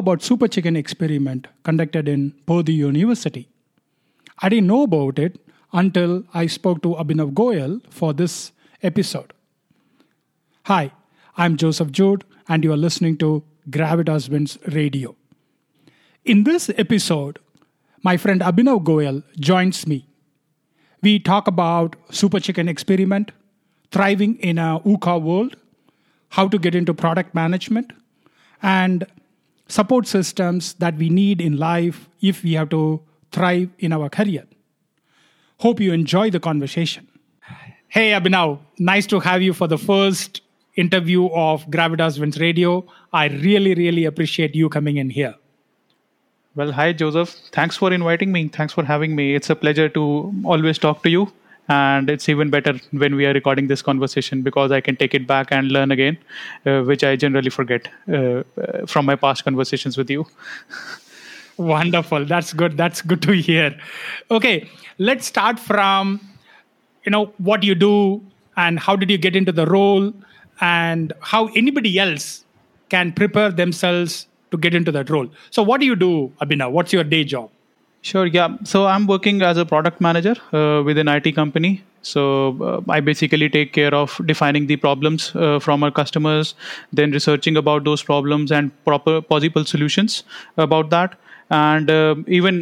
about Super Chicken experiment conducted in Purdue University. I didn't know about it until I spoke to Abhinav Goyal for this episode. Hi, I'm Joseph Jude, and you are listening to Gravitas Wins Radio. In this episode, my friend Abhinav Goyal joins me. We talk about Super Chicken experiment, thriving in a VUCA world, how to get into product management, and support systems that we need in life if we have to thrive in our career. Hope you enjoy the conversation. Hey, Abhinav, nice to have you for the first interview of Gravitas Wins Radio. I really, really appreciate you coming in here. Well, hi, Joseph. Thanks for inviting me. Thanks for having me. It's a pleasure to always talk to you. And it's even better when we are recording this conversation because I can take it back and learn again, uh, which I generally forget uh, uh from my past conversations with you. Wonderful. That's good. That's good to hear. Okay, let's start from you know what you do and how did you get into the role and how anybody else can prepare themselves to get into that role. So, what do you do, Abhinav? What's your day job? Sure, yeah. So, I'm working as a product manager uh, with an IT company. So, uh, I basically take care of defining the problems uh, from our customers, then researching about those problems and proper possible solutions about that and uh, even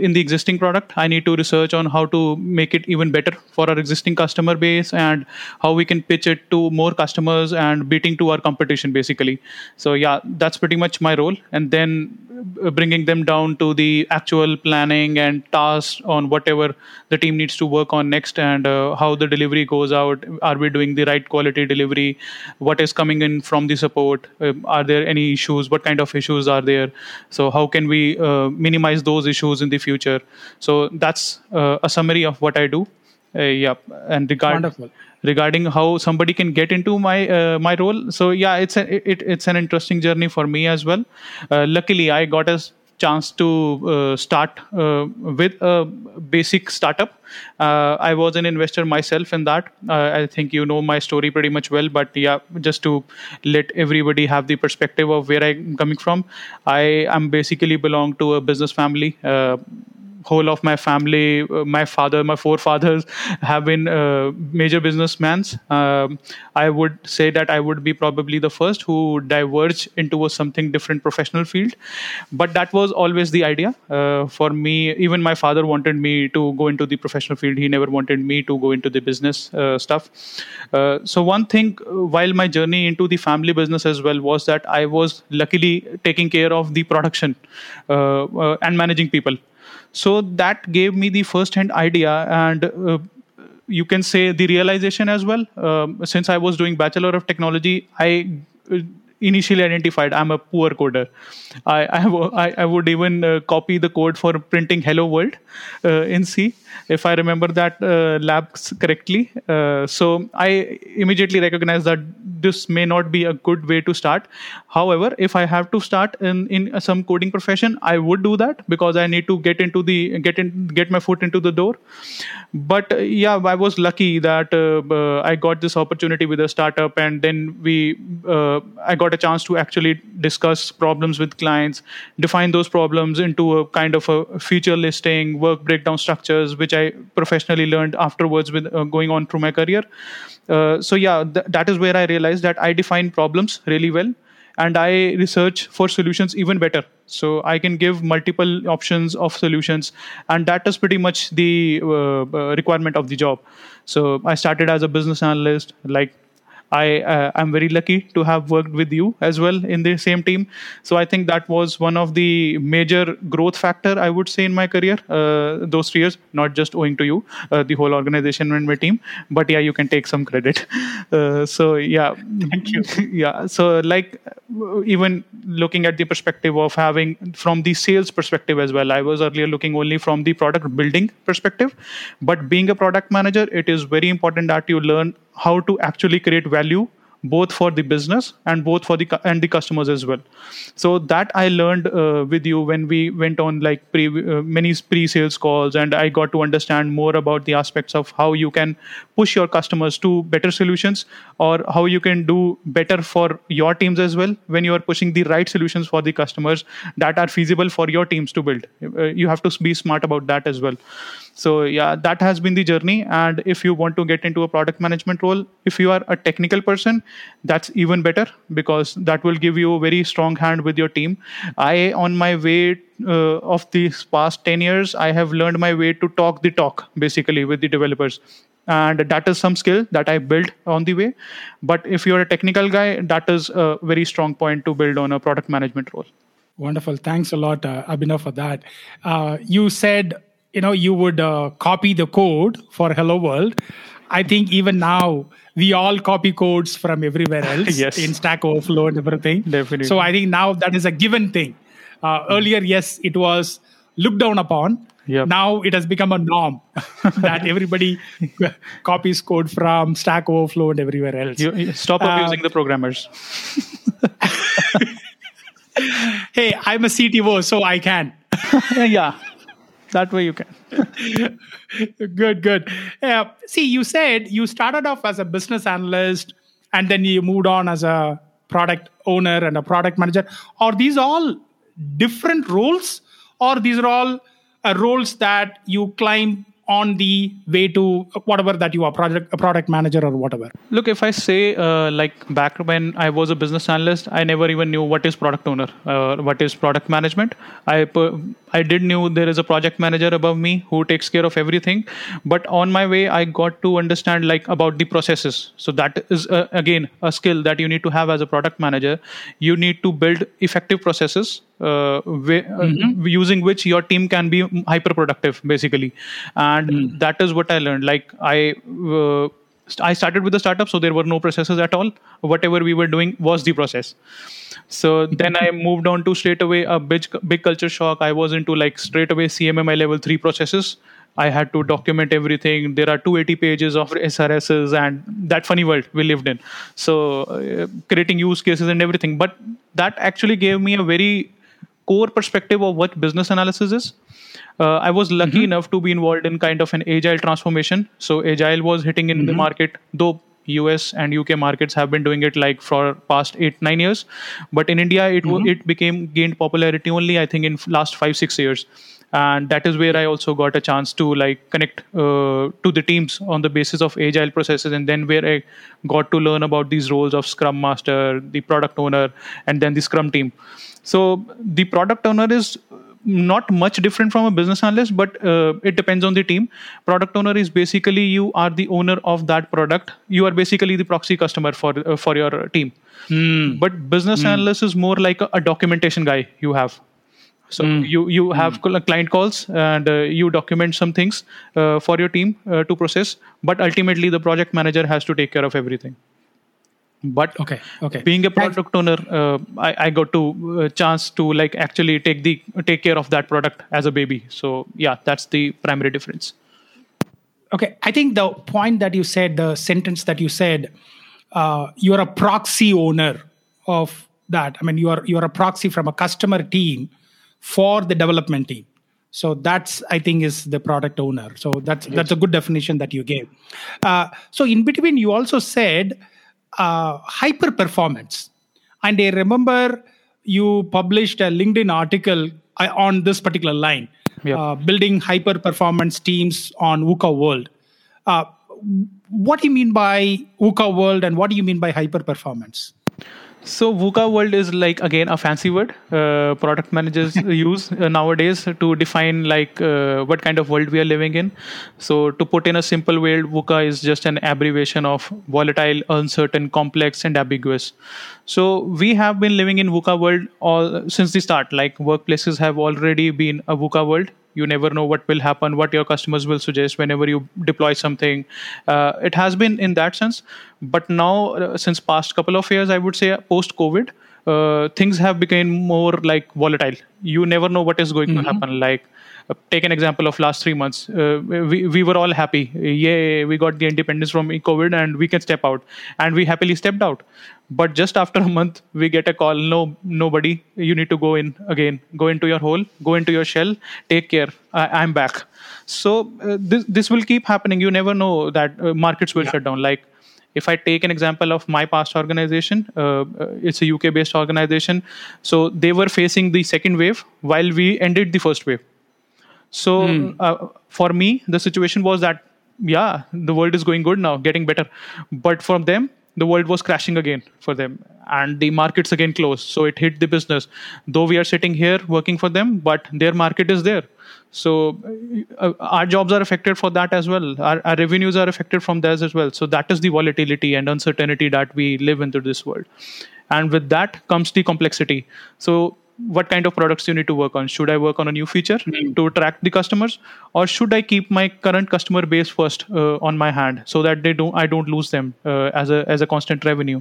in the existing product i need to research on how to make it even better for our existing customer base and how we can pitch it to more customers and beating to our competition basically. So yeah that's pretty much my role. And then uh, bringing them down to the actual planning and tasks on whatever the team needs to work on next and uh, how the delivery goes out. Are we doing the right quality delivery? What is coming in from the support? Uh, are there any issues? What kind of issues are there? So how can we uh, minimize those issues in the future. So that's uh, a summary of what I do. Uh, yeah, and regard, Wonderful. regarding how somebody can get into my uh, my role. So yeah, it's a, it, it's an interesting journey for me as well. luckily, I got a chance to uh, start uh, with a basic startup. Uh, I was an investor myself in that. I think you know my story pretty much well, but yeah, just to let everybody have the perspective of where I'm coming from, I am basically belong to a business family whole of my family, uh, my father, my forefathers have been uh, major businessmen. Um, I would say that I would be probably the first who diverged into a something different professional field. But that was always the idea uh, for me. Even my father wanted me to go into the professional field. He never wanted me to go into the business uh, stuff. Uh, so one thing, while my journey into the family business as well was that I was luckily taking care of the production uh, and managing people so that gave me the first hand idea and uh, you can say the realization as well. Um, since i was doing bachelor of technology i uh, initially identified i'm a poor coder. I i, would even uh, copy the code for printing hello world uh, in c if I remember that uh, labs correctly. Uh, so I immediately recognize that this may not be a good way to start. However, if I have to start in, in some coding profession, I would do that because I need to get into the get in get my foot into the door. But uh, yeah, I was lucky that uh, I got this opportunity with a startup, and then we uh, I got a chance to actually discuss problems with clients, define those problems into a kind of a feature listing, work breakdown structures which I professionally learned afterwards with uh, going on through my career. Uh, so yeah, th- that is where I realized that I define problems really well and I research for solutions even better. So I can give multiple options of solutions, and that is pretty much the uh, uh requirement of the job. So I started as a business analyst, like I uh, am very lucky to have worked with you as well in the same team. So I think that was one of the major growth factor I would say in my career. Uh, those three years, not just owing to you, uh, the whole organization and my team, but yeah, you can take some credit. Uh, so yeah, thank you. yeah, so like even looking at the perspective of having from the sales perspective as well. I was earlier looking only from the product building perspective, but being a product manager, it is very important that you learn how to actually create value both for the business and both for the and the customers as well. So that i learned uh, with you when we went on like pre uh, many pre-sales calls and i got to understand more about the aspects of how you can push your customers to better solutions or how you can do better for your teams as well when you are pushing the right solutions for the customers that are feasible for your teams to build. Uh, you have to be smart about that as well so yeah that has been the journey. And if you want to get into a product management role if you are a technical person that's even better because that will give you a very strong hand with your team. I on my way uh, of these past 10 years i have learned my way to talk the talk basically with the developers. And that is some skill that i built on the way. But if you're a technical guy that is a very strong point to build on a product management role. Wonderful. Thanks a lot, uh, Abhinav, for that. Uh, you said, you know, you would uh, copy the code for Hello World. I think even now we all copy codes from everywhere else Yes. in Stack Overflow and everything. Definitely. So I think now that is a given thing. Uh, earlier, yes, it was looked down upon. Yep. Now it has become a norm that everybody copies code from Stack Overflow and everywhere else. you, you stop Uh, abusing the programmers hey, I'm a CTO, so I can. yeah that way you can. Good good. Uh, see you said you started off as a business analyst and then you moved on as a product owner and a product manager. Are these all different roles or these are all uh, roles that you climb on the way to whatever that you are project a product manager or whatever Look, if I say uh, like back when I was a business analyst, I never even knew what is product owner, uh, what is product management. I I did knew there is a project manager above me who takes care of everything, but on my way I got to understand like about the processes. So that is uh, again a skill that you need to have as a product manager. You need to build effective processes uh, wi- uh, using which your team can be hyper productive basically and that is what i learned like i uh, I started with the startup, so there were no processes at all. Whatever we were doing was the process. So then I moved on to straight away a big, big culture shock. I was into like straight away CMMI level three processes. I had to document everything. There are 280 pages of SRSs and that funny world we lived in. So uh, creating use cases and everything. But that actually gave me a very core perspective of what business analysis is. Uh, I was lucky mm-hmm. enough to be involved in kind of an agile transformation. So agile was hitting in the mm-hmm. market, though US and UK markets have been doing it like for past eight nine years, but in India it wa- mm-hmm. it became gained popularity only I think in last five six years, and that is where I also got a chance to like connect uh, to the teams on the basis of agile processes, and then where I got to learn about these roles of Scrum Master, the product owner, and then the Scrum team. So the product owner is not much different from a business analyst but uh, it depends on the team. Product owner is basically you are the owner of that product. You are basically the proxy customer for uh, for your team. But business analyst is more like a, a documentation guy you have so you you have cl- client calls and uh, you document some things uh, for your team uh, to process but ultimately the project manager has to take care of everything. But okay okay. being a product owner uh, I, I got to uh, chance to like actually take the take care of that product as a baby. So yeah that's the primary difference. Okay, I think the point that you said, the sentence that you said, uh, you're a proxy owner of that. I mean, you are you are a proxy from a customer team for the development team. So that's I think is the product owner. So that's that's a good definition that you gave. Uh, so in between, you also said uh, hyper performance, and I remember you published a LinkedIn article uh, on this particular line Yeah. uh, building hyper performance teams on VUCA World. Uh, what do you mean by VUCA World and what do you mean by hyper performance? So VUCA world is like again a fancy word uh, product managers use uh, nowadays to define like uh, what kind of world we are living in. So to put in a simple way, VUCA is just an abbreviation of volatile, uncertain, complex, and ambiguous. So we have been living in VUCA world all since the start. Like workplaces have already been a VUCA world you never know what will happen what your customers will suggest whenever you deploy something. Uh, it has been in that sense. But now uh, since past couple of years i would say post covid uh, things have become more like volatile. You never know what is going to happen. Like take an example of last three months. Uh, we, we were all happy. Yay, we got the independence from COVID and we can step out. And we happily stepped out. But just after a month, we get a call. No, nobody. You need to go in again. Go into your hole. Go into your shell. Take care. I, am back. So uh, this this will keep happening. You never know that uh, markets will yeah. shut down. Like if I take an example of my past organization, uh, uh it's a UK based organization. So they were facing the second wave while we ended the first wave. So mm. uh, for me, the situation was that, yeah, the world is going good now, getting better. But from them, the world was crashing again for them and the markets again closed. So it hit the business. Though we are sitting here working for them but their market is there. So uh, our jobs are affected for that as well. Our, our revenues are affected from theirs as well. So that is the volatility and uncertainty that we live into this world. And with that comes the complexity. So what kind of products you need to work on? Should i work on a new feature mm. to attract the customers or should i keep my current customer base first uh, on my hand so that they don't i don't lose them uh, as a as a constant revenue?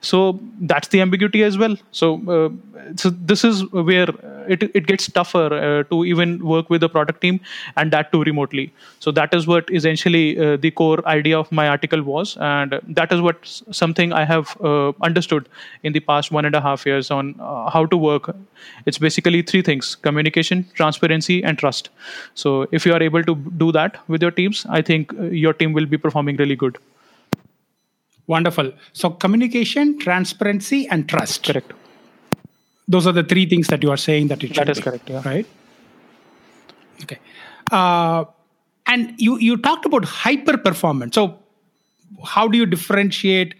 So that's the ambiguity as well. So uh, so this is where it, it gets tougher uh, to even work with the product team and that too remotely. So that is what essentially uh, the core idea of my article was and that is what something i have uh, understood in the past one and a half years on how to work it's basically three things communication transparency and trust. So if you are able to do that with your teams i think uh, your team will be performing really good. Wonderful. So communication transparency and trust. Correct. Those are the three things that you are saying that it that is be, correct yeah. right? Okay. Uh, and you you talked about hyper performance so how do you differentiate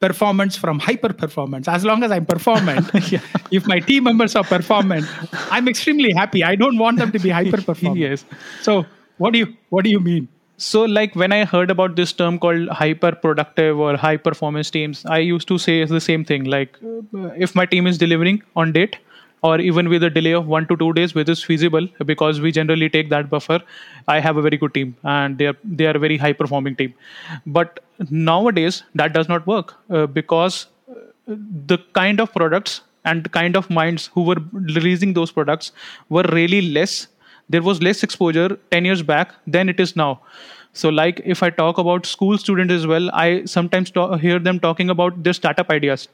performance from hyper performance. As long as I'm performant, yeah. if my team members are performant, I'm extremely happy. I don't want them to be hyper performant. yes. So what do you what do you mean? So like when I heard about this term called hyper productive or high performance teams, I used to say the same thing. Like if my team is delivering on date, or even with a delay of one to two days, which is feasible because we generally take that buffer. I have a very good team and they are they are a very high performing team. But nowadays that does not work uh, because uh, the kind of products and the kind of minds who were releasing those products were really less. There was less exposure 10 years back than it is now. So, like if I talk about school students as well, I sometimes talk, hear them talking about their startup ideas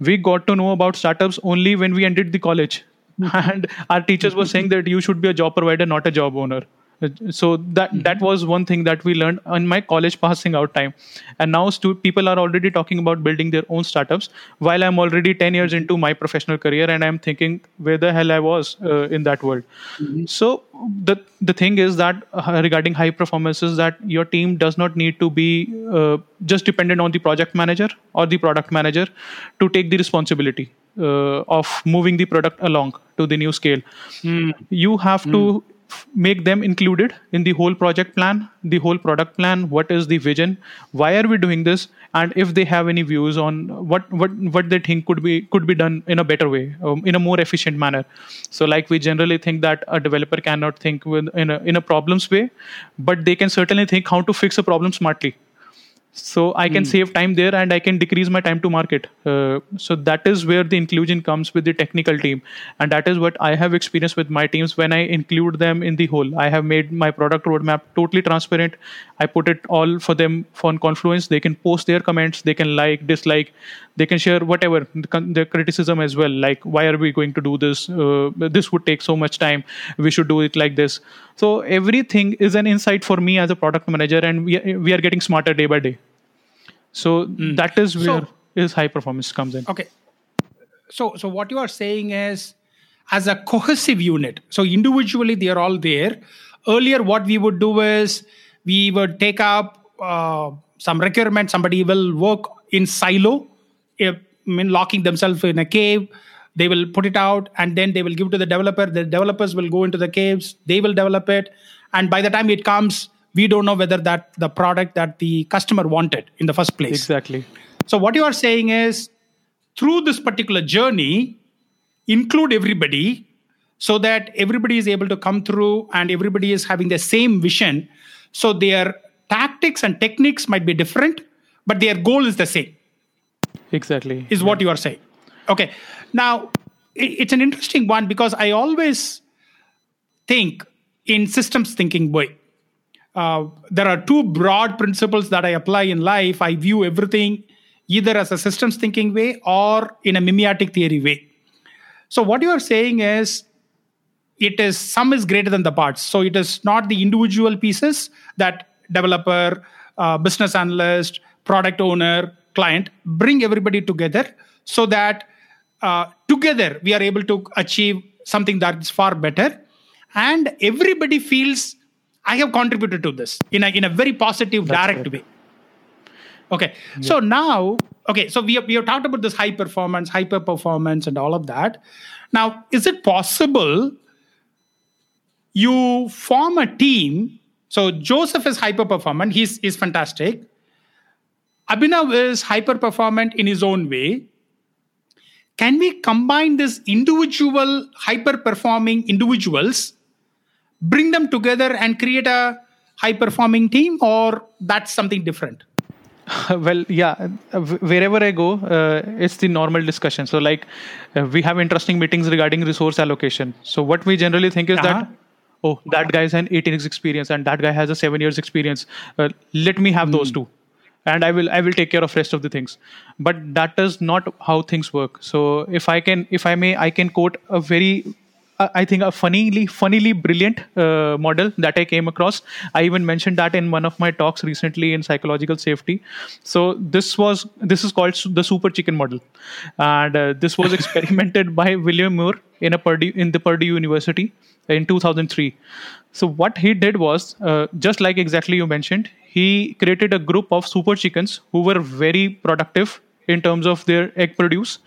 we got to know about startups only when we ended the college. And our teachers were saying that you should be a job provider not a job owner so that mm-hmm. that was one thing that we learned in my college passing out time and now stu- people are already talking about building their own startups while i'm already 10 years into my professional career and i'm thinking where the hell i was uh, in that world mm-hmm. so the the thing is that uh, regarding high performances that your team does not need to be uh, just dependent on the project manager or the product manager to take the responsibility uh, of moving the product along to the new scale mm. you have mm. to make them included in the whole project plan the whole product plan what is the vision why are we doing this and if they have any views on what what what they think could be could be done in a better way um, in a more efficient manner. So like we generally think that a developer cannot think with in a in a problems way but they can certainly think how to fix a problem smartly so i can mm. save time there and i can decrease my time to market. Uh, so that is where the inclusion comes with the technical team. And that is what i have experienced with my teams when i include them in the whole. I have made my product roadmap totally transparent. I put it all for them on confluence. They can post their comments. They can like dislike. They can share whatever their criticism as well. Like why are we going to do this? Uh, this would take so much time. We should do it like this. So everything is an insight for me as a product manager and we, we are getting smarter day by day so mm. that is where so, is high performance comes in okay so so what you are saying is as a cohesive unit so individually they are all there earlier what we would do is we would take up uh, some requirement somebody will work in silo I mean, locking themselves in a cave. They will put it out and then they will give to the developer. The developers will go into the caves. They will develop it. And by the time it comes, we don't know whether that the product that the customer wanted in the first place. Exactly. So what you are saying is through this particular journey, include everybody so that everybody is able to come through and everybody is having the same vision. So their tactics and techniques might be different, but their goal is the same exactly is yeah. what you are saying okay now it's an interesting one because i always think in systems thinking way. Uh, there are two broad principles that I apply in life. I view everything either as a systems thinking way or in a mimetic theory way. So, what you are saying is it is sum is greater than the parts. So, it is not the individual pieces that developer, uh, business analyst, product owner, client bring everybody together so that uh, together we are able to achieve something that is far better and everybody feels i have contributed to this in a, in a very positive That's direct way. Okay. Yeah. so now okay so we have, we have talked about this high performance hyper performance and all of that. Now is it possible you form a team? So joseph is hyper performant. He's is fantastic. Abhinav is hyper performant in his own way. Can we combine this individual hyper performing individuals bring them together and create a high performing team or that's something different well yeah wherever i go uh, it's the normal discussion so like uh, we have interesting meetings regarding resource allocation so what we generally think is uh-huh. that oh that guy has an 18 years experience and that guy has a 7 years experience uh, let me have mm. those hmm. two and i will i will take care of rest of the things but that is not how things work so if i can if i may i can quote a very I think a funnily, funnily brilliant uh, model that I came across. I even mentioned that in one of my talks recently in psychological safety. So this was this is called the super chicken model, and uh, this was experimented by William Moore in a Purdue in the Purdue University in 2003. So what he did was uh, just like exactly you mentioned, he created a group of super chickens who were very productive in terms of their egg produce.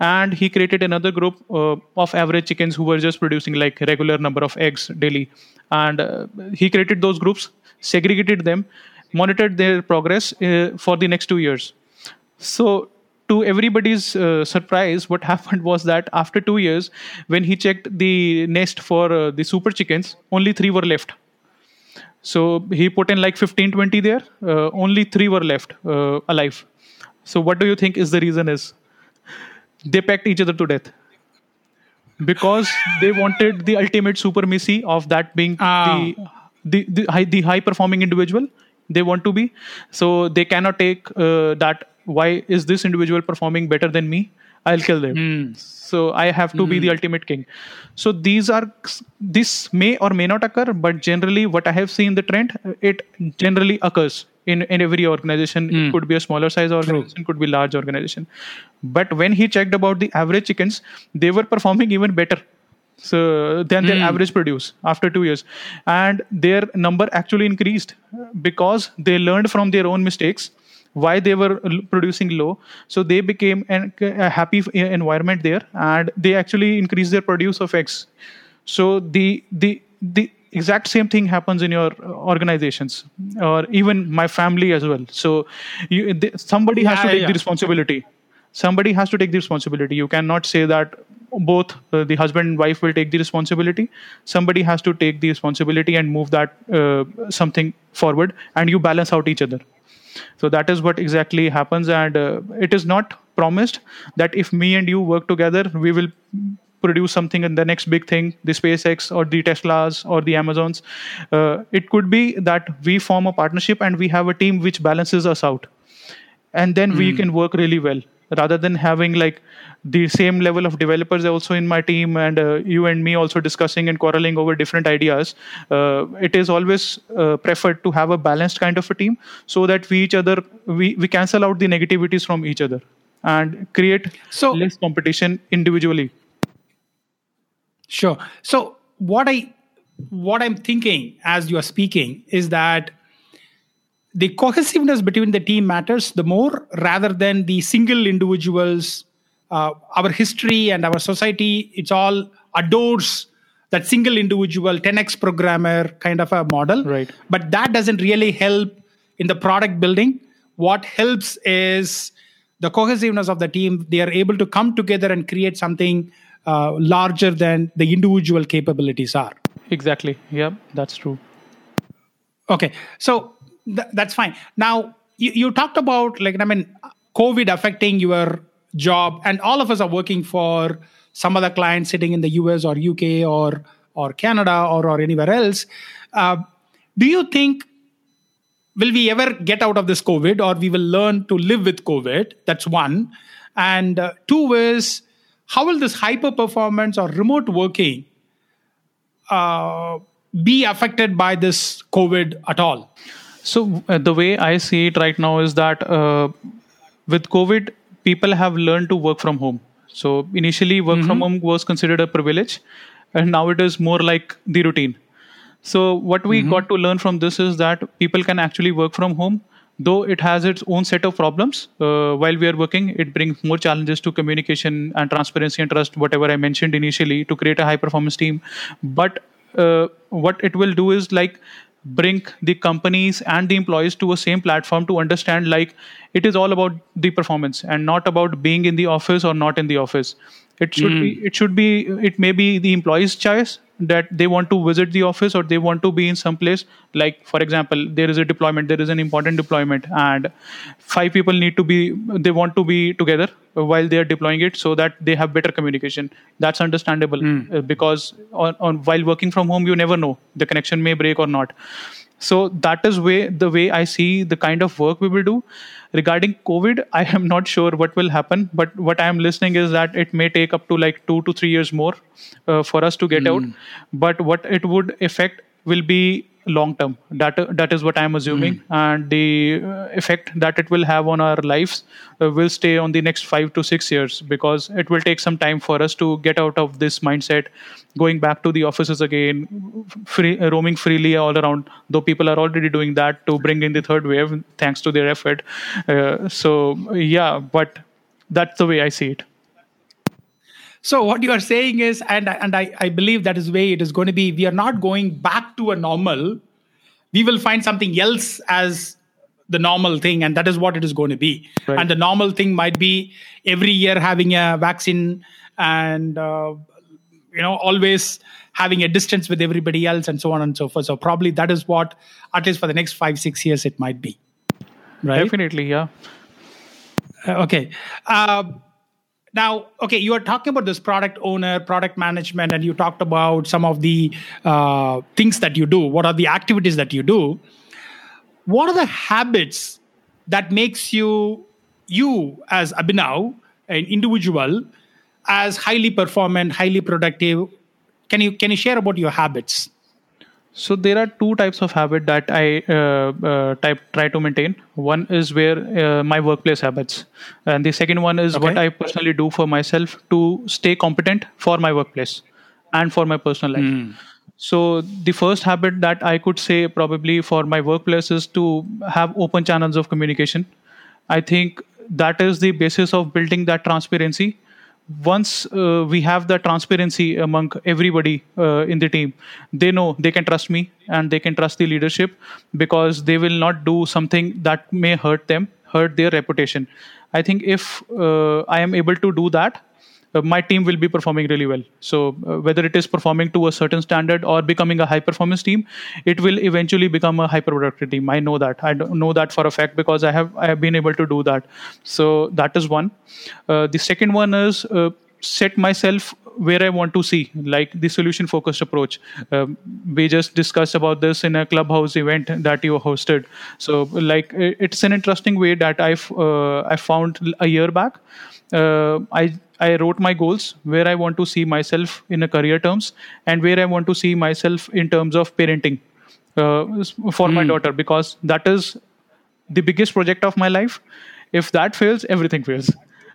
And he created another group uh, of average chickens who were just producing like regular number of eggs daily. And uh, he created those groups segregated them monitored their progress uh, for the next 2 years. So to everybody's uh, surprise what happened was that after 2 years when he checked the nest for uh, the super chickens only 3 were left. So he put in like 15 20 there uh, only 3 were left alive so what do you think is the reason is? They pecked each other to death because they wanted the ultimate supremacy of that being ah. the, the the high, the high performing individual they want to be. So they cannot take uh, that. Why is this individual performing better than me? I'll kill them. Mm. So I have to mm. be the hmm. ultimate king. So these are this may or may not occur, but generally, what I have seen the trend, it generally occurs in, in every organization. Mm. It hmm. could be a smaller size organization, True. could be large organization. But when he checked about the average chickens, they were performing even better so than mm. their hmm. average produce after two years and their number actually increased because they learned from their own mistakes why they were producing low so they became an, a happy environment there and they actually increased their produce of eggs so the the the exact same thing happens in your organizations or even my family as well. So you, they, somebody has to take yeah. the responsibility. Somebody has to take the responsibility. You cannot say that both uh, the husband and wife will take the responsibility. Somebody has to take the responsibility and move that uh, something forward and you balance out each other. So that is what exactly happens and uh, it is not promised that if me and you work together we will produce something in the next big thing, the SpaceX or the Teslas or the Amazons. Uh, it could be that we form a partnership and we have a team which balances us out. And then mm. we hmm. can work really well rather than having like the same level of developers also in my team and uh, you and me also discussing and quarreling over different ideas uh, it is always uh, preferred to have a balanced kind of a team so that we each other we, we cancel out the negativities from each other and create so less competition individually Sure. So what I what I'm thinking as you are speaking is that the cohesiveness between the team matters the more rather than the single individuals. Uh, our history and our society, it's all adores that single individual 10x programmer kind of a model. Right. But that doesn't really help in the product building. What helps is the cohesiveness of the team. They are able to come together and create something uh, larger than the individual capabilities are. Exactly. Yeah, that's true. Okay, so th- that's fine. Now you, you talked about like I mean, COVID affecting your job, and all of us are working for some other client sitting in the US or UK or or Canada or, or anywhere else. Uh, do you think will we ever get out of this COVID or we will learn to live with COVID? That's one. And uh, two is how will this hyper performance or remote working uh, be affected by this COVID at all? So uh, the way I see it right now is that uh, with COVID, people have learned to work from home. So initially, work mm-hmm. from home was considered a privilege, and now it is more like the routine. So what we mm-hmm. got to learn from this is that people can actually work from home though it has its own set of problems uh, while we are working it brings more challenges to communication and transparency and trust whatever i mentioned initially to create a high performance team. But uh, what it will do is like bring the companies and the employees to a same platform to understand like it is all about the performance and not about being in the office or not in the office it should mm. be it should be it may be the employee's choice that they want to visit the office or they want to be in some place. Like for example there is a deployment there is an important deployment and five people need to be they want to be together while they are deploying it so that they have better communication. That's understandable mm. because on, on while working from home you never know. The connection may break or not so that is way the way i see the kind of work we will do regarding covid i am not sure what will happen but what i am listening is that it may take up to like 2 to 3 years more uh, for us to get mm. out but what it would affect will be long term. That that is what i am assuming. Mm. and the uh, effect that it will have on our lives uh, will stay on the next 5 to 6 years because it will take some time for us to get out of this mindset going back to the offices again free, roaming freely all around though people are already doing that to bring in the third wave thanks to their effort. Uh, so yeah but that's the way i see it so what you are saying is, and and I, I believe that is the way it is going to be. We are not going back to a normal. We will find something else as the normal thing, and that is what it is going to be. Right. And the normal thing might be every year having a vaccine and uh, you know always having a distance with everybody else and so on and so forth. So probably that is what at least for the next five six years it might be. Right. Definitely, yeah. Uh, okay. Uh, now, okay, you are talking about this product owner, product management, and you talked about some of the uh, things that you do. What are the activities that you do? What are the habits that makes you, you as Abhinav, an individual, as highly performant, highly productive? Can you can you share about your habits? So there are two types of habit that I uh, uh, type try to maintain. One is where uh, my workplace habits, and the second one is okay. what I personally do for myself to stay competent for my workplace and for my personal life. Mm. So the first habit that I could say probably for my workplace is to have open channels of communication. I think that is the basis of building that transparency once uh, we have the transparency among everybody uh, in the team they know they can trust me and they can trust the leadership because they will not do something that may hurt them hurt their reputation. I think if uh, i am able to do that my team will be performing really well. So uh, whether it is performing to a certain standard or becoming a high performance team, it will eventually become a hyper productive team. I know that. I know that for a fact because I have I have been able to do that. So that is one. Uh, the second one is uh, set myself where I want to see, like the solution focused approach. Um, we just discussed about this in a clubhouse event that you hosted. So, like, it's an interesting way that I've uh, I found a year back. Uh, I I wrote my goals where I want to see myself in a career terms and where I want to see myself in terms of parenting uh, for mm. my hmm. daughter because that is the biggest project of my life. If that fails, everything fails.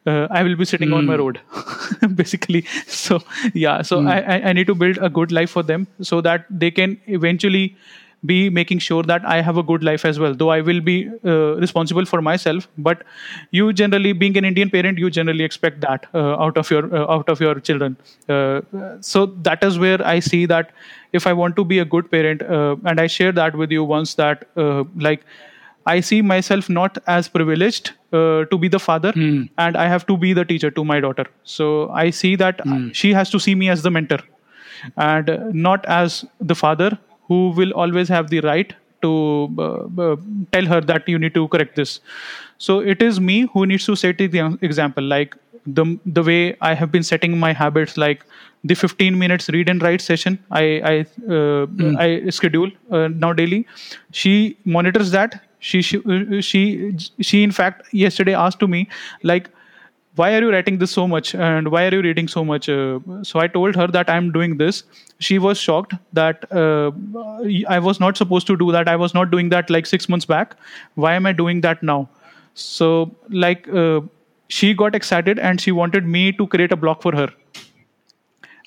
Uh, I will be sitting mm. on my hmm. road, basically. So yeah, so mm. I, I need to build a good life for them so that they can eventually be making sure that I have a good life as well. Though I will be uh, responsible for myself, but you generally, being an Indian parent, you generally expect that uh, out of your uh, out of your children. Uh, so that is where I see that if I want to be a good parent, uh, and I shared that with you once, that uh, like. I see myself not as privileged uh, to be the father, mm. and I have to be the teacher to my daughter. So I see that mm. she has to see me as the mentor, and not as the father who will always have the right to uh, uh, tell her that you need to correct this so it is me who needs to set the example like the the way i have been setting my habits like the 15 minutes read and write session i i uh, i schedule uh, now daily she monitors that she she, uh, she she in fact yesterday asked to me like why are you writing this so much? And why are you reading so much? Uh, so i told her that i'm doing this. She was shocked that uh, i was not supposed to do that. I was not doing that like 6 months back. Why am i doing that now? So like uh, she got excited and she wanted me to create a blog for her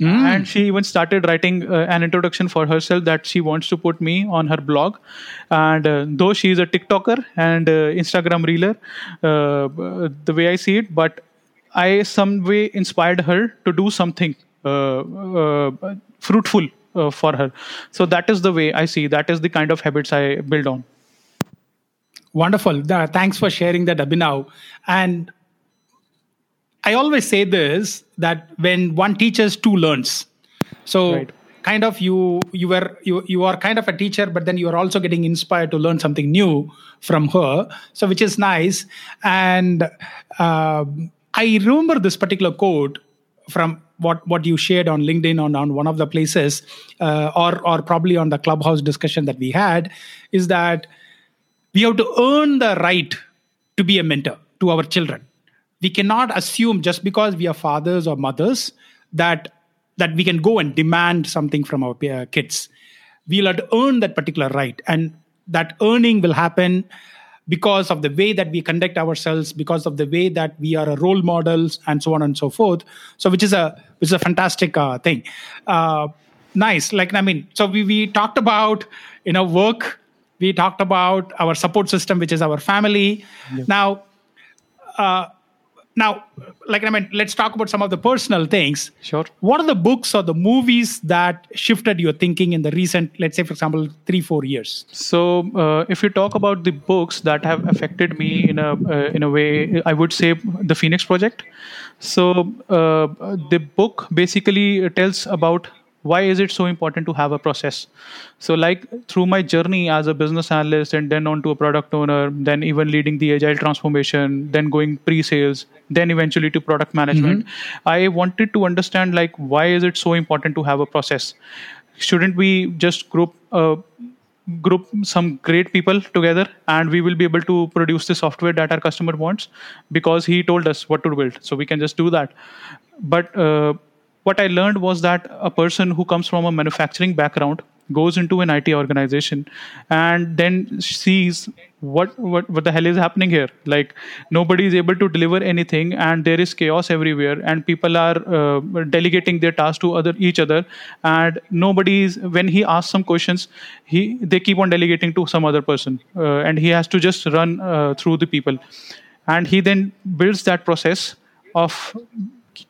and she even started writing uh, an introduction for herself that she wants to put me on her blog and uh, though she is a tiktoker and uh, instagram reeler uh, the way i see it but i some way inspired her to do something uh, uh, fruitful uh, for her so that is the way i see that is the kind of habits i build on Wonderful. Thanks for sharing that, Abhinav. And I always say this that when one teaches, two learns. So Right. kind of you you were you you are kind of a teacher, but then you are also getting inspired to learn something new from her. So which is nice. And um I remember this particular quote from what what you shared on LinkedIn on, on one of the places, uh, or or probably on the clubhouse discussion that we had, is that we have to earn the right to be a mentor to our children we cannot assume just because we are fathers or mothers that that we can go and demand something from our uh, kids. We'll have to earn that particular right and that earning will happen because of the way that we conduct ourselves because of the way that we are a role models and so on and so forth. So which is a which is a fantastic uh, thing. Uh, nice. Like i mean so we, we talked about you know work. We talked about our support system which is our family. Now uh, now like i mean let's talk about some of the personal things Sure. what are the books or the movies that shifted your thinking in the recent let's say for example three four years So, uh, if you talk about the books that have affected me in a uh, in a way, I would say the Phoenix Project. So, uh, the book basically tells about why is it so important to have a process. So, like through my journey as a business analyst, and then on to a product owner, then even leading the agile transformation, then going pre-sales, then eventually to product management, I wanted to understand like why is it so important to have a process. Shouldn't we just group uh, group some great people together and we will be able to produce the software that our customer wants because he told us what to build so we can just do that but uh, what i learned was that a person who comes from a manufacturing background goes into an IT organization and then sees what, what what the hell is happening here. Like nobody is able to deliver anything and there is chaos everywhere and people are uh, delegating their tasks to other each other and nobody is when he asks some questions he they keep on delegating to some other person uh, and he has to just run uh, through the people. And he then builds that process of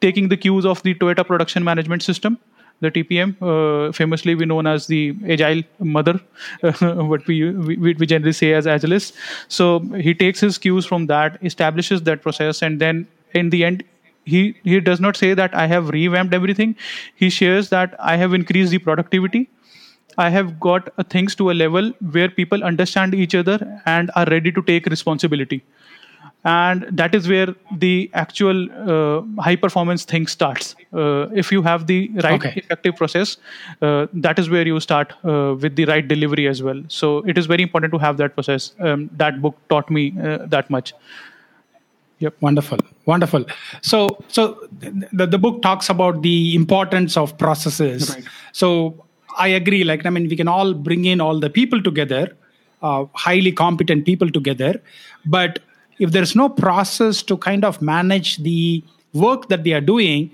taking the cues of the Toyota production management system the TPM, uh, famously we known as the agile mother, what we, we we generally say as agilists. So he takes his cues from that, establishes that process, and then in the end, he he does not say that I have revamped everything. He shares that I have increased the productivity. I have got things to a level where people understand each other and are ready to take responsibility and that is where the actual uh, high performance thing starts. Uh, if you have the right Okay. effective process uh, that is where you start uh, with the right delivery as well. So it is very important to have that process. Um, that book taught me uh, that much. Yep. Wonderful. Wonderful. So so the, the book talks about the importance of processes. Right. so i agree like i mean we can all bring in all the people together uh, highly competent people together. But if there's no process to kind of manage the work that they are doing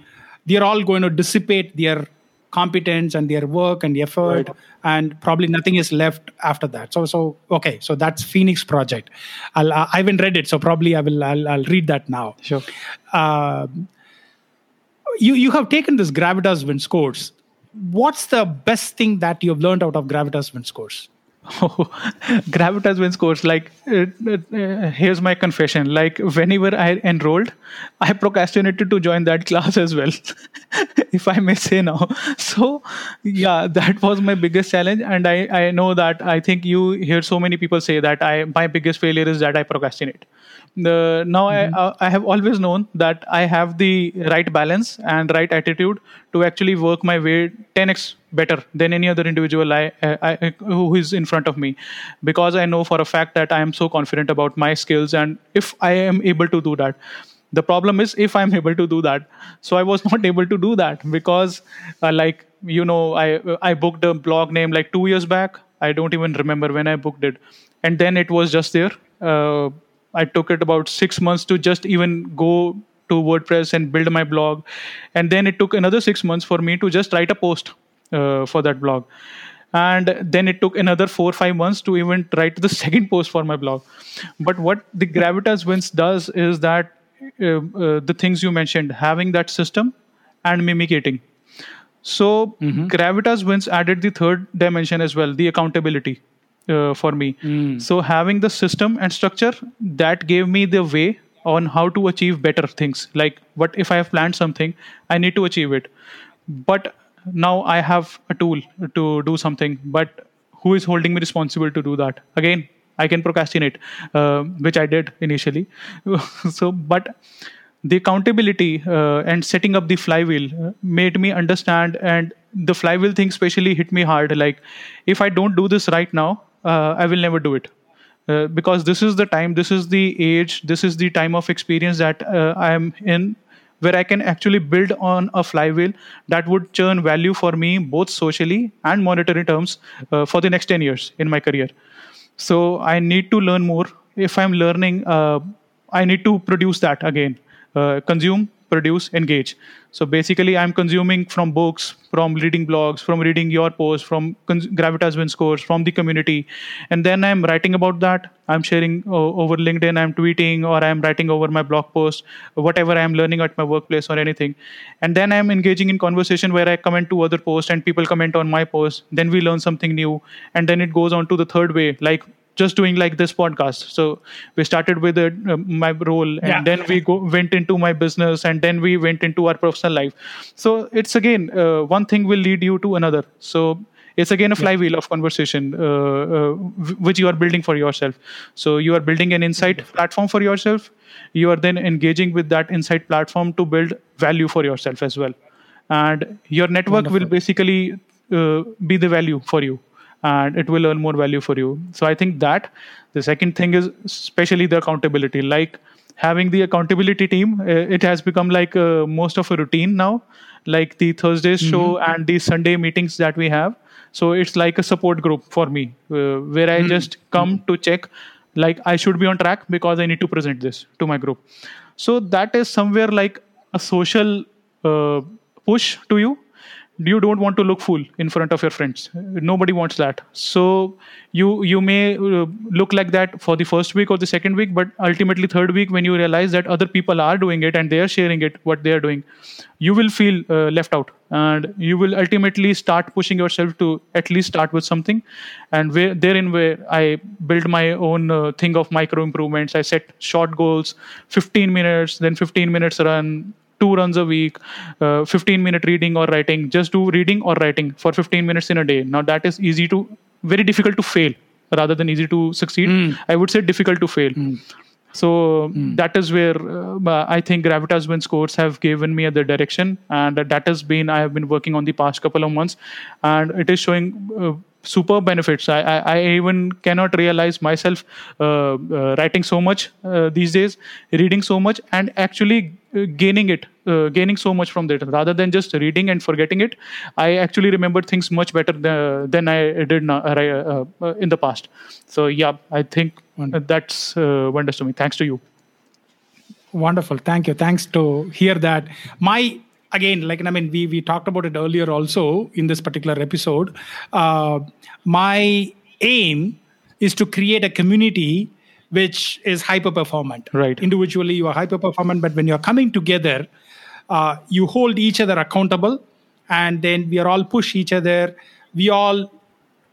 they're all going to dissipate their competence and their work and effort Right. and probably nothing is left after that. So so okay. So that's phoenix project. I'll, i haven't read it so probably i will i'll, I'll read that now. Sure. Um, you you have taken this gravitas wins course. What's the best thing that you've learned out of gravitas wins course Oh gravitas wins course. Like, uh, uh, here's my confession. Like, whenever I enrolled, I procrastinated to join that class as well, if I may say now. So, yeah, that was my biggest challenge. And I, I know that I think you hear so many people say that I my biggest failure is that I procrastinate. The, now mm-hmm. I, uh, I have always known that I have the right balance and right attitude to actually work my way 10x better than any other individual I, I, who is in front of me. Because i know for a fact that i am so confident about my skills and if i am able to do that. The problem is if i'm able to do that. So i was not able to do that because uh, like you know i i booked a blog name like 2 years back. I don't even remember when i booked it. And then it was just there. Uh, i took it about 6 months to just even go to wordpress and build my blog. And then it took another 6 months for me to just write a post uh, for that blog. And then it took another four or five months to even write the second post for my blog. But what the gravitas wins does is that uh, uh, the things you mentioned having that system and mimicking. So mm-hmm. gravitas wins added the third dimension as well the accountability uh, for me. Mm. so having the system and structure that gave me the way on how to achieve better things. Like what if i have planned something i need to achieve it. But now I have a tool to do something, but who is holding me responsible to do that? Again, I can procrastinate, uh, which I did initially. so, but the accountability uh, and setting up the flywheel uh, made me understand, and the flywheel thing especially hit me hard. Like, if I don't do this right now, uh, I will never do it. Uh, because this is the time, this is the age, this is the time of experience that uh, I am in where I can actually build on a flywheel that would churn value for me both socially and monetary terms uh, for the next 10 years in my career. So I need to learn more. If I'm learning, uh, I need to produce that again. Uh, consume, produce, engage. So basically, I'm consuming from books, from reading blogs, from reading your posts, from cons- Gravitas Wins Course, from the community. And then I'm writing about that. I'm sharing uh, over LinkedIn, I'm tweeting, or I'm writing over my blog post, whatever I'm learning at my workplace or anything. And then I'm engaging in conversation where I comment to other posts and people comment on my post. Then we learn something new. And then it goes on to the third way, like just doing like this podcast. So we started with uh, my role and yeah. then we go, went into my business and then we went into our personal life. So it's again uh, one thing will lead you to another. So it's again a flywheel of conversation uh, uh, which you are building for yourself. So you are building an insight platform for yourself. You are then engaging with that insight platform to build value for yourself as well. And your network Wonderful. will basically uh, be the value for you and it will earn more value for you. So i think that. The second thing is especially the accountability. Like having the accountability team uh, it has become like uh, most of a routine now. Like the thursdays mm-hmm. show and the sunday meetings that we have. So it's like a support group for me uh, where i mm-hmm. just come to check like i should be on track because i need to present this to my group. So that is somewhere like a social uh, push to you you don't want to look fool in front of your friends. Nobody wants that. So you you may uh, look like that for the first week or the second week but ultimately third week when you realize that other people are doing it and they are sharing it what they are doing you will feel uh, left out. And you will ultimately start pushing yourself to at least start with something. And where therein where i build my own uh, thing of micro improvements. I set short goals 15 minutes then 15 minutes run two runs a week, uh, 15 minute reading or writing. Just do reading or writing for 15 minutes in a day. Now that is easy to, very difficult to fail rather than easy to succeed. Mm. I would say difficult to fail. Mm. So mm. that is where uh, I think Gravitas Wins course have given me the direction, and that has been I have been working on the past couple of months, and it is showing uh, super benefits. I, I, I, even cannot realize myself uh, uh, writing so much uh, these days, reading so much, and actually uh, gaining it, uh, gaining so much from that. Rather than just reading and forgetting it, I actually remember things much better than, than I did now, uh, in the past. So yeah, I think that's wonders to me. Thanks to you. Wonderful. Thank you. Thanks to hear that. My again like i mean we we talked about it earlier also in this particular episode. Uh, my aim is to create a community which is hyper performant right. Individually you are hyper performant but when you're coming together uh, you hold each other accountable and then we are all push each other. We all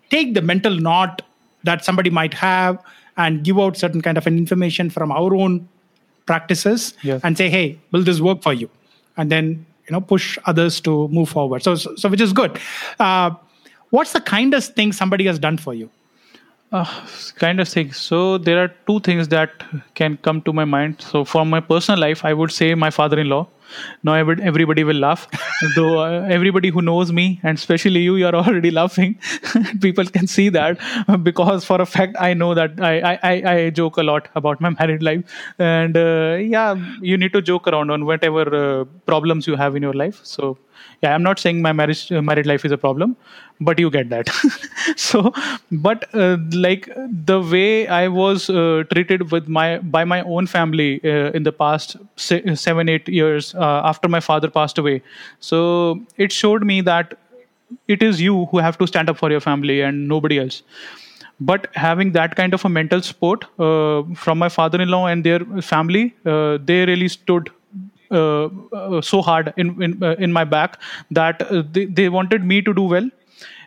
take the mental knot that somebody might have and give out certain kind of an information from our own practices Yes. and say hey will this work for you? And then you know push others to move forward so so, so which is good uh, what's the kindest thing somebody has done for you Uh, kind of thing. So there are two things that can come to my mind. So for my personal life, I would say my father-in-law. Now everybody will laugh, though uh, everybody who knows me and especially you, you are already laughing. People can see that because for a fact I know that I I, I, I joke a lot about my married life, and uh, yeah, you need to joke around on whatever uh, problems you have in your life. So yeah i'm not saying my marriage uh, married life is a problem but you get that. So but uh, like the way i was uh, treated with my by my own family uh, in the past se- 7 8 years uh, after my father passed away. So it showed me that it is you who have to stand up for your family and nobody else. But having that kind of a mental support uh, from my father-in-law and their family uh, they really stood uh, uh, so hard in in, uh, in my back that uh, they, they wanted me to do well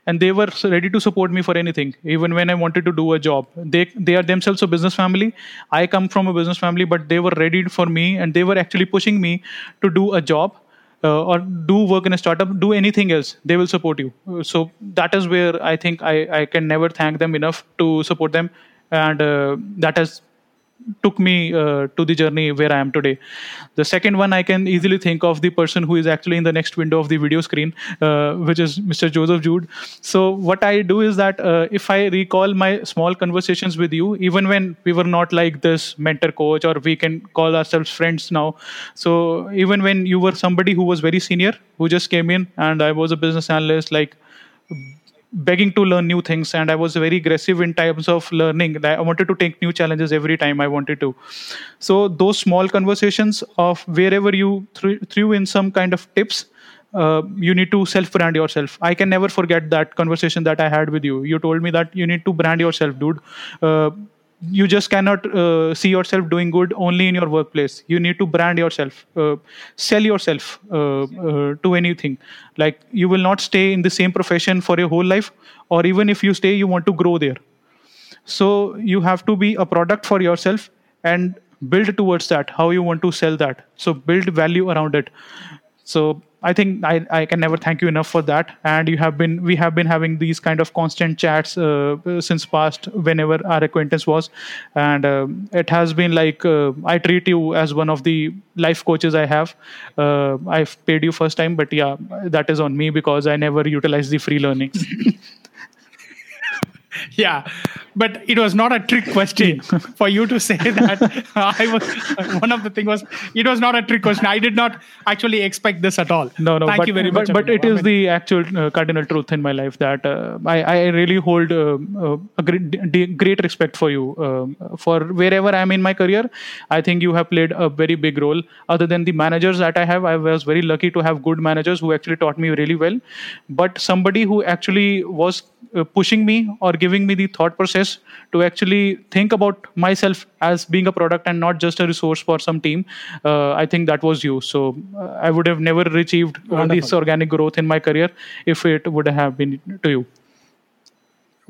and they were ready to support me for anything even when i wanted to do a job. They they are themselves a business family. I come from a business family but they were ready for me and they were actually pushing me to do a job uh, or do work in a startup do anything else. They will support you. Uh, so that is where i think i i can never thank them enough to support them. And uh, that has took me uh, to the journey where I am today. The second one, I can easily think of the person who is actually in the next window of the video screen, uh, which is Mr. Joseph Jude. So, what I do is that uh, if I recall my small conversations with you, even when we were not like this mentor coach or we can call ourselves friends now. So, even when you were somebody who was very senior, who just came in, and I was a business analyst, like begging to learn new things and i was very aggressive in terms of learning i wanted to take new challenges every time i wanted to. So those small conversations of wherever you threw, threw in some kind of tips uh, you need to self brand yourself. I can never forget that conversation that i had with you. You told me that you need to brand yourself dude. Uh, you just cannot uh, see yourself doing good only in your workplace. You need to brand yourself uh, sell yourself uh, uh, to anything. Like you will not stay in the same profession for your whole life or even if you stay you want to grow there. So you have to be a product for yourself and build towards that how you want to sell that. So build value around it. So i think i, I can never thank you enough for that. And you have been we have been having these kind of constant chats uh, since past whenever our acquaintance was. And um it has been like uh, i treat you as one of the life coaches i have. Uh, i've paid you first time but yeah that is on me because i never utilize the free learning yeah but it was not a trick question for you to say that. I was one of the thing was it was not a trick question. I did not actually expect this at all. No no thank but, you very much but it. I mean, the actual uh, cardinal truth in my life that uh, I, I really hold uh, uh, a great, d- great respect for you. Um, for wherever i'm in my career i think you have played a very big role. Other than the managers that i have i was very lucky to have good managers who actually taught me really well. But somebody who actually was uh, pushing me or giving me the thought process to actually think about myself as being a product and not just a resource for some team uh, i think that was you so uh, i would have never achieved all this organic growth in my career if it would have been to you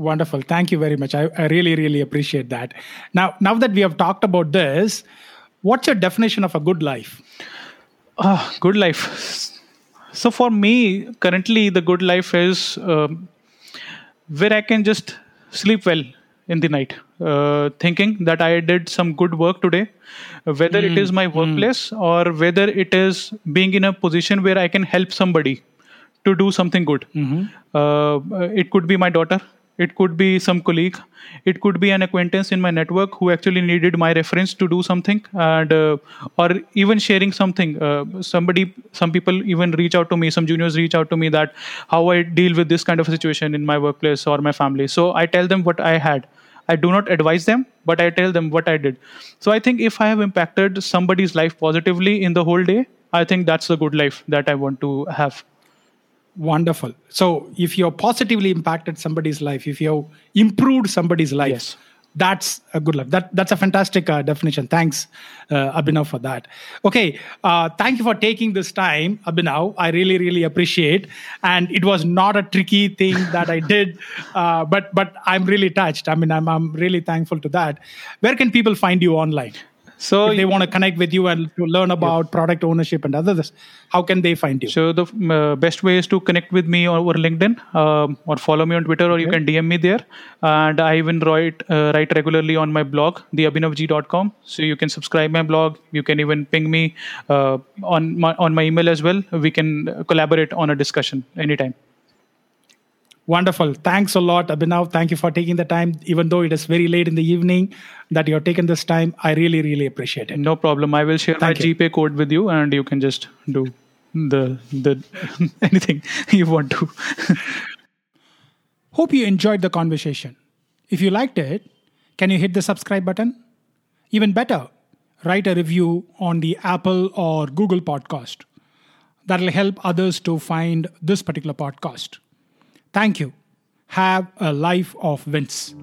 Wonderful. Thank you very much. I, I really, really appreciate that. Now, now that we have talked about this, what's your definition of a good life? Ah, good life. So for me, currently the good life is um, where I can just sleep well in the night, uh, thinking that I did some good work today, whether it is my workplace or whether it is being in a position where I can help somebody to do something good. Uh, it could be my daughter. It could be some colleague. It could be an acquaintance in my network who actually needed my reference to do something, and uh, or even sharing something. Uh, somebody, some people even reach out to me. Some juniors reach out to me that how I deal with this kind of a situation in my workplace or my family. So I tell them what I had. I do not advise them, but I tell them what I did. So I think if I have impacted somebody's life positively in the whole day, I think that's the good life that I want to have. Wonderful. So, if you've positively impacted somebody's life, if you've improved somebody's life, Yes. That's a good luck. That that's a fantastic uh, definition. Thanks, uh, Abhinav, for that. Okay, uh, thank you for taking this time, Abhinav. I really really appreciate. And it was not a tricky thing that I did, uh, but but I'm really touched. I mean, I'm I'm really thankful to that. Where can people find you online? So if they want to connect with you and to learn about product ownership and others, how can they find you? So the uh, best way is to connect with me over LinkedIn um, or follow me on Twitter, or you can DM me there. And I even write uh, write regularly on my blog, theabhinavg.com. So you can subscribe my blog. You can even ping me uh, on my on my email as well. We can collaborate on a discussion anytime. Wonderful. Thanks a lot, Abhinav. Thank you for taking the time, even though it is very late in the evening that you're taking this time. I really, really appreciate it. No problem. I will share Thank my you. GPay code with you, and you can just do the the anything you want to. Hope you enjoyed the conversation. If you liked it, can you hit the subscribe button? Even better, write a review on the Apple or Google podcast. That'll help others to find this particular podcast. Thank you. Have a life of wins.